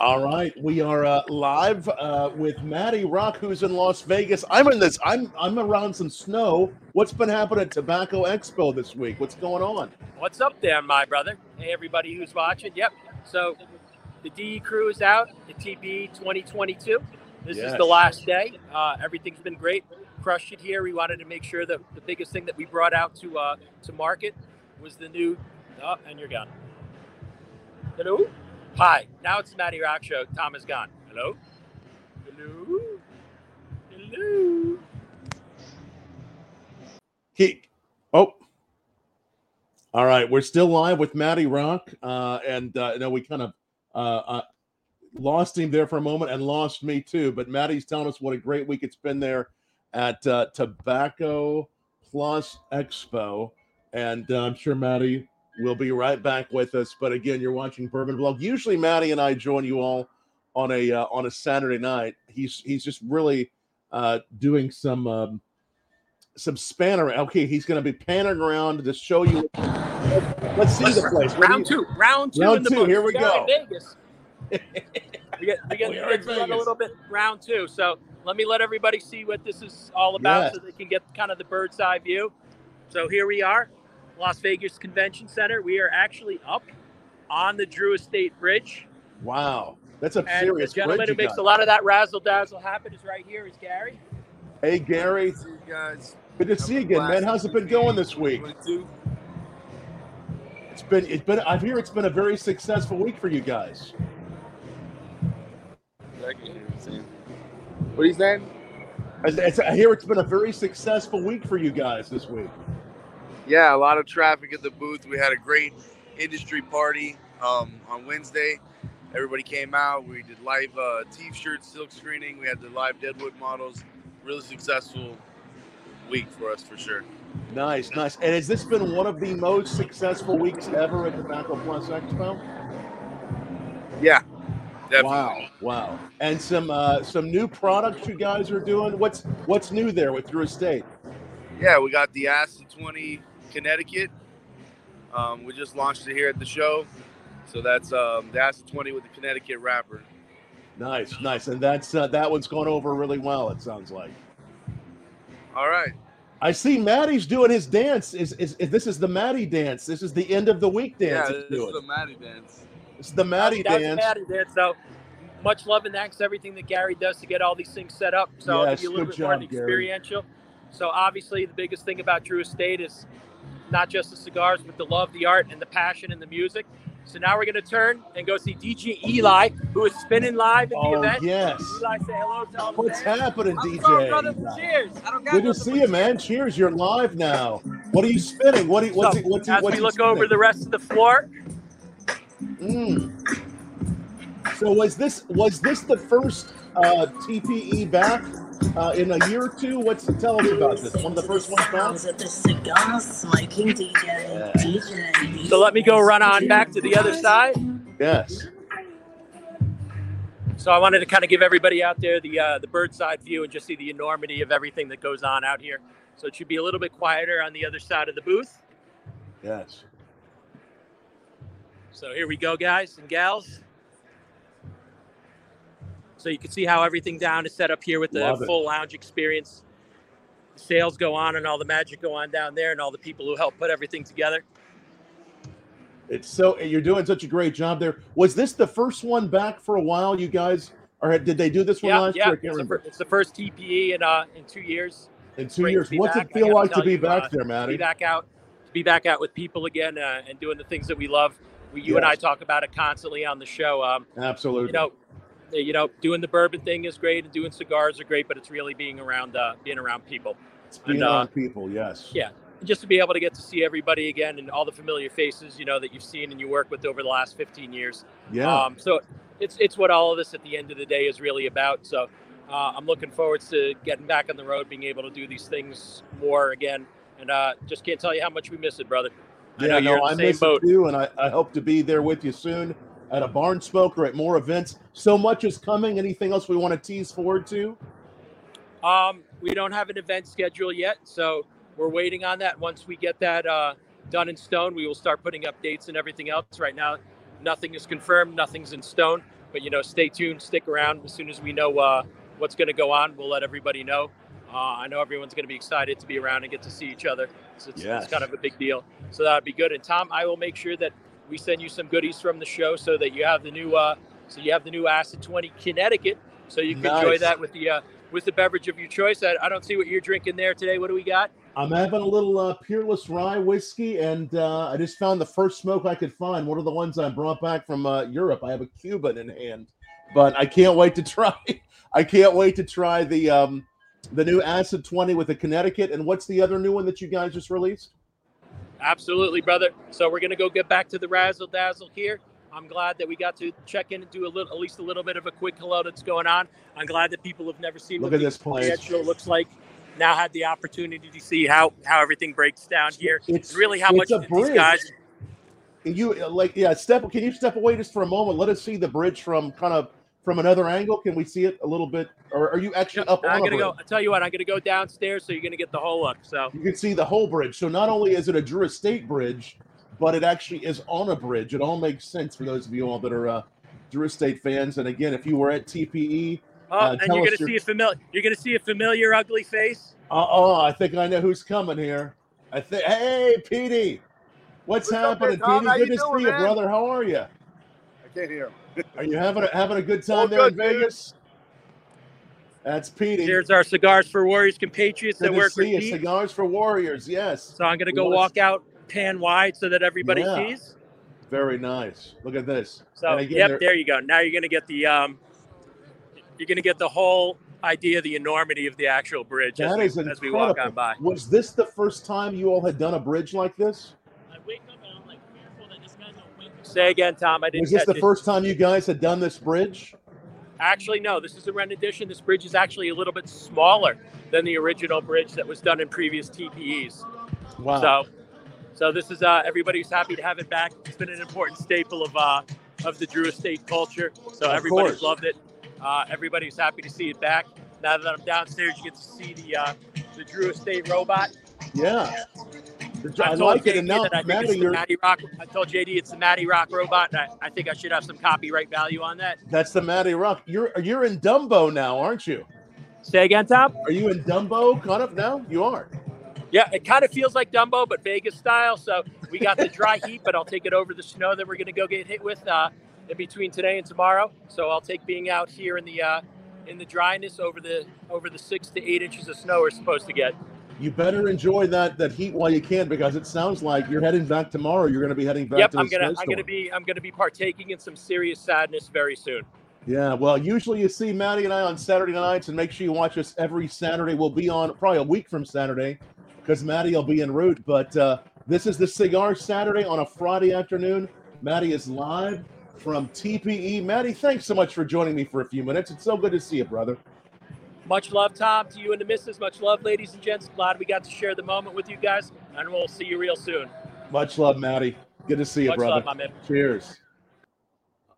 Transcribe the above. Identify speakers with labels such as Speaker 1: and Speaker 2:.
Speaker 1: All right, we are uh, live uh, with Maddie Rock, who's in Las Vegas. I'm in this. I'm I'm around some snow. What's been happening at Tobacco Expo this week? What's going on?
Speaker 2: What's up there, my brother? Hey, everybody who's watching. Yep. So the DE crew is out. The TB 2022. This
Speaker 1: Yes.
Speaker 2: is the last day. Uh, everything's been great. Crushed it here. We wanted to make sure that the biggest thing that we brought out to uh, to market was the new. Oh, and you're gone. Hello. Hi. Now it's the Matty Rock Show. Tom is gone. Hello. Hello. Hello.
Speaker 1: He, oh, all right. We're still live with Matty Rock, uh, and uh, you know we kind of uh, uh, lost him there for a moment and lost me too. But Matty's telling us what a great week it's been there at uh, Tobacco Plus Expo, and uh, I'm sure Matty will be right back with us. But again, you're watching Bourbon Blog. Usually, Matty and I join you all on a uh, on a Saturday night. He's he's just really uh, doing some. Um, some spanner. Okay, he's going to be panning around to show you. Let's see the place.
Speaker 2: Round two. Round two.
Speaker 1: Round
Speaker 2: in the
Speaker 1: two, here we go.
Speaker 2: Vegas. we get we get,
Speaker 1: We
Speaker 2: we
Speaker 1: are in
Speaker 2: get a little bit round two. So let me let everybody see what this is all about,
Speaker 1: Yes.
Speaker 2: so they can get kind of the bird's eye view. So here we are, Las Vegas Convention Center. We are actually up on the Drew Estate Bridge,
Speaker 1: Wow, that's a
Speaker 2: and
Speaker 1: serious
Speaker 2: the gentleman who makes
Speaker 1: got.
Speaker 2: a lot of that razzle dazzle happen is right here. Is Gary?
Speaker 1: Hey, Gary,
Speaker 3: See you guys.
Speaker 1: good to see you again, man. How's it been going this week? It's been, it's been. I hear it's been a very successful week for you guys.
Speaker 3: I can hear you saying. What are you saying?
Speaker 1: I hear it's been a very successful week for you guys this week.
Speaker 3: Yeah, a lot of traffic at the booth. We had a great industry party um, on Wednesday. Everybody came out. We did live uh, t-shirt silk screening. We had the live Deadwood models. Really successful week for us for sure.
Speaker 1: Nice, nice. And has this been one of the most successful weeks ever at the Tobacco Plus Expo?
Speaker 3: Yeah, definitely.
Speaker 1: Wow, wow. And some uh, some new products you guys are doing. What's what's new there with your Estate?
Speaker 3: Yeah, we got the Acid 20 Connecticut. Um, we just launched it here at the show. So that's um, the Acid 20 with the Connecticut wrapper.
Speaker 1: Nice, nice. And that's uh, that one's gone over really well. It sounds like.
Speaker 3: All right.
Speaker 1: I see Maddie's doing his dance. Is, is, is this is the Maddie dance? This is the end of the week dance.
Speaker 3: Yeah,
Speaker 1: dance.
Speaker 3: this
Speaker 1: it's
Speaker 3: is the Maddie dance.
Speaker 1: It's the Maddie
Speaker 2: That was
Speaker 1: dance.
Speaker 2: Maddie dance. So much love and thanks to everything that Gary does to get all these things set up. So I'll
Speaker 1: Yes,
Speaker 2: give you a little
Speaker 1: good
Speaker 2: bit more of
Speaker 1: job,
Speaker 2: the
Speaker 1: Gary.
Speaker 2: experiential. So obviously the biggest thing about Drew Estate is not just the cigars, but the love, the art, and the passion and the music. So now we're gonna turn and go see DJ Eli, who is spinning live at the
Speaker 1: Oh
Speaker 2: event.
Speaker 1: yes.
Speaker 2: Eli, say hello to all the
Speaker 1: What's
Speaker 2: fans.
Speaker 1: happening,
Speaker 2: I'm sorry, brother.
Speaker 1: DJ?
Speaker 2: Cheers. I don't got
Speaker 1: Good to see
Speaker 2: but
Speaker 1: you, man. Cheers! You're live now. What are you spinning? What? Are you, what's
Speaker 2: So,
Speaker 1: he, what's he,
Speaker 2: as
Speaker 1: what's
Speaker 2: we
Speaker 1: he
Speaker 2: look over the rest of the floor,
Speaker 1: Mm. So was this was this the first uh, TPE back uh, in a year or two? What's tell us about this? One of the first ones back.
Speaker 4: Sounds of the cigar smoking DJ.
Speaker 1: Yeah.
Speaker 4: DJ.
Speaker 2: so let me go run on back to the other side.
Speaker 1: Yes.
Speaker 2: So I wanted to kind of give everybody out there the uh, the bird's eye view and just see the enormity of everything that goes on out here. So it should be a little bit quieter on the other side of the booth.
Speaker 1: Yes.
Speaker 2: So here we go, guys and gals. So you can see how everything down is set up here with the full lounge experience. The sales go on and all the magic go on down there and all the people who help put everything together.
Speaker 1: It's so you're doing such a great job there. Was this the first one back for a while? You guys, or did they do this one
Speaker 2: Yeah,
Speaker 1: last
Speaker 2: yeah.
Speaker 1: year? I
Speaker 2: It's
Speaker 1: can't
Speaker 2: the,
Speaker 1: remember.
Speaker 2: it's the first TPE in uh in two years.
Speaker 1: In two
Speaker 2: great
Speaker 1: years, what's
Speaker 2: back.
Speaker 1: it feel like to be
Speaker 2: you,
Speaker 1: back
Speaker 2: uh,
Speaker 1: there,
Speaker 2: to
Speaker 1: Maddie?
Speaker 2: be back out to be back out with people again uh, and doing the things that we love we, you and i talk about it constantly on the show um,
Speaker 1: Absolutely.
Speaker 2: you know you know doing the bourbon thing is great and doing cigars are great but it's really being around uh, being around people
Speaker 1: it's being
Speaker 2: and, uh,
Speaker 1: around people. Yes.
Speaker 2: yeah. just to be able to get to see everybody again and all the familiar faces you know that you've seen and you work with over the last 15 years
Speaker 1: Yeah.
Speaker 2: um, so it's it's what all of this at the end of the day is really about. So uh, I'm looking forward to getting back on the road, being able to do these things more again, and uh, just can't tell you how much we miss it, brother. I know
Speaker 1: yeah.
Speaker 2: you're
Speaker 1: No, I miss it
Speaker 2: boat.
Speaker 1: too, and I, I hope to be there with you soon at a barn smoke or at more events. So much is coming. Anything else we want to tease forward to?
Speaker 2: Um, we don't have an event schedule yet, so we're waiting on that. Once we get that uh, done in stone, we will start putting up dates and everything else. Right now, Nothing is confirmed. Nothing's in stone. But you know, stay tuned. Stick around. As soon as we know uh, what's going to go on, we'll let everybody know. Uh, I know everyone's going to be excited to be around and get to see each other. So it's,
Speaker 1: Yes.
Speaker 2: it's kind of a big deal. So that'd be good. And Tom, I will make sure that we send you some goodies from the show so that you have the new uh, so you have the new Acid 20 Connecticut, so you can enjoy that with the uh, with the beverage of your choice. I, I don't see what you're drinking there today. What do we got?
Speaker 1: I'm having a little uh, Peerless Rye whiskey, and uh, I just found the first smoke I could find. One of the ones I brought back from uh, Europe. I have a Cuban in hand, but I can't wait to try. I can't wait to try the um, the new Acid 20 with the Connecticut. And what's the other new one that you guys just released?
Speaker 2: Absolutely, brother. So we're gonna go get back to the razzle dazzle here. I'm glad that we got to check in and do a little, at least a little bit of a quick hello that's going on. I'm glad that people have never seen
Speaker 1: Look
Speaker 2: what
Speaker 1: at this place.
Speaker 2: Looks like. Now had the opportunity to see how how everything breaks down here.
Speaker 1: It's
Speaker 2: Really, how
Speaker 1: it's
Speaker 2: much these guys
Speaker 1: Can you like yeah? Step. Can you step away just for a moment? Let us see the bridge from kind of from another angle. Can we see it a little bit? Or are you actually up on
Speaker 2: I'm gonna
Speaker 1: bridge?
Speaker 2: go. I tell you what, I'm gonna go downstairs so you're gonna get the whole look. So
Speaker 1: You can see the whole bridge. So not only is it a Drew Estate bridge, but it actually is on a bridge. It all makes sense for those of you all that are uh, Drew Estate fans. And again, if you were at TPE,
Speaker 2: oh,
Speaker 1: Uh,
Speaker 2: and you're gonna
Speaker 1: your-
Speaker 2: see a familiar. You're gonna see a familiar ugly face.
Speaker 1: uh, oh, I think I know who's coming here. I think. Hey, Petey, what's,
Speaker 5: What's
Speaker 1: happening,
Speaker 5: there, Tom?
Speaker 1: Petey?
Speaker 5: How
Speaker 1: Good
Speaker 5: you
Speaker 1: to
Speaker 5: doing,
Speaker 1: see you, brother. How are you?
Speaker 5: I can't hear him.
Speaker 1: Are you having a, having a good time
Speaker 5: All
Speaker 1: there in
Speaker 5: good, dude.
Speaker 1: Vegas? That's Petey.
Speaker 2: Here's our cigars for Warriors compatriots
Speaker 1: Good
Speaker 2: that
Speaker 1: to
Speaker 2: work with
Speaker 1: you.
Speaker 2: Pete.
Speaker 1: Cigars for Warriors. Yes.
Speaker 2: So I'm gonna go
Speaker 1: Yes.
Speaker 2: walk out pan wide so that everybody
Speaker 1: Yeah.
Speaker 2: sees.
Speaker 1: Very nice. Look at this.
Speaker 2: So
Speaker 1: again,
Speaker 2: yep, there you go. Now you're gonna get the um, you're gonna get the whole idea, the enormity of the actual bridge as,
Speaker 1: That
Speaker 2: we, as we walk
Speaker 1: incredible.
Speaker 2: on by.
Speaker 1: Was this the first time you all had done a bridge like this?
Speaker 2: I wake up and I'm like fearful that this guy's gonna wake Say again, Tom. I didn't
Speaker 1: Was this the
Speaker 2: it.
Speaker 1: first time you guys had done this bridge?
Speaker 2: Actually, no. This is a rendition. This bridge is actually a little bit smaller than the original bridge that was done in previous TPEs.
Speaker 1: Wow.
Speaker 2: So, so this is uh, everybody's happy to have it back. It's been an important staple of uh, of the Drew Estate culture. So
Speaker 1: Of
Speaker 2: everybody's
Speaker 1: course.
Speaker 2: loved it. Uh, everybody's happy to see it back. Now that I'm downstairs, you get to see the uh, the Drew Estate robot.
Speaker 1: yeah.
Speaker 2: I,
Speaker 1: I
Speaker 2: told
Speaker 1: like
Speaker 2: JD
Speaker 1: it.
Speaker 2: That I think it's the Matty Rock. I told JD it's the Matty Rock robot. I, I think I should have some copyright value on that.
Speaker 1: that's the Matty Rock. You're you're in Dumbo now, aren't you?
Speaker 2: Say again, Tom.
Speaker 1: Are you in Dumbo kind of now? You are.
Speaker 2: Yeah, it kind of feels like Dumbo, but Vegas style. So we got the dry heat, but I'll take it over the snow that we're going to go get hit with uh, in between today and tomorrow. So I'll take being out here in the uh, in the dryness over the over the six to eight inches of snow we're supposed to get.
Speaker 1: You better enjoy that that heat while you can because it sounds like you're heading back tomorrow. You're going to be heading back
Speaker 2: yep,
Speaker 1: to
Speaker 2: I'm
Speaker 1: the
Speaker 2: gonna I'm gonna be I'm gonna be partaking in some serious sadness very soon.
Speaker 1: Yeah, well, usually you see Maddie and I on Saturday nights, and make sure you watch us every Saturday. We'll be on probably a week from Saturday because Maddie will be en route. But uh, this is the Cigar Saturday on a Friday afternoon. Maddie is live from TPE. Maddie, thanks so much for joining me for a few minutes. It's so good to see you, brother.
Speaker 2: Much love, Tom, to you and the missus. Much love, ladies and gents. Glad we got to share the moment with you guys, and we'll see you real soon.
Speaker 1: Much love, Maddie. Good to see you,
Speaker 2: Much
Speaker 1: brother.
Speaker 2: love, my man.
Speaker 1: Cheers.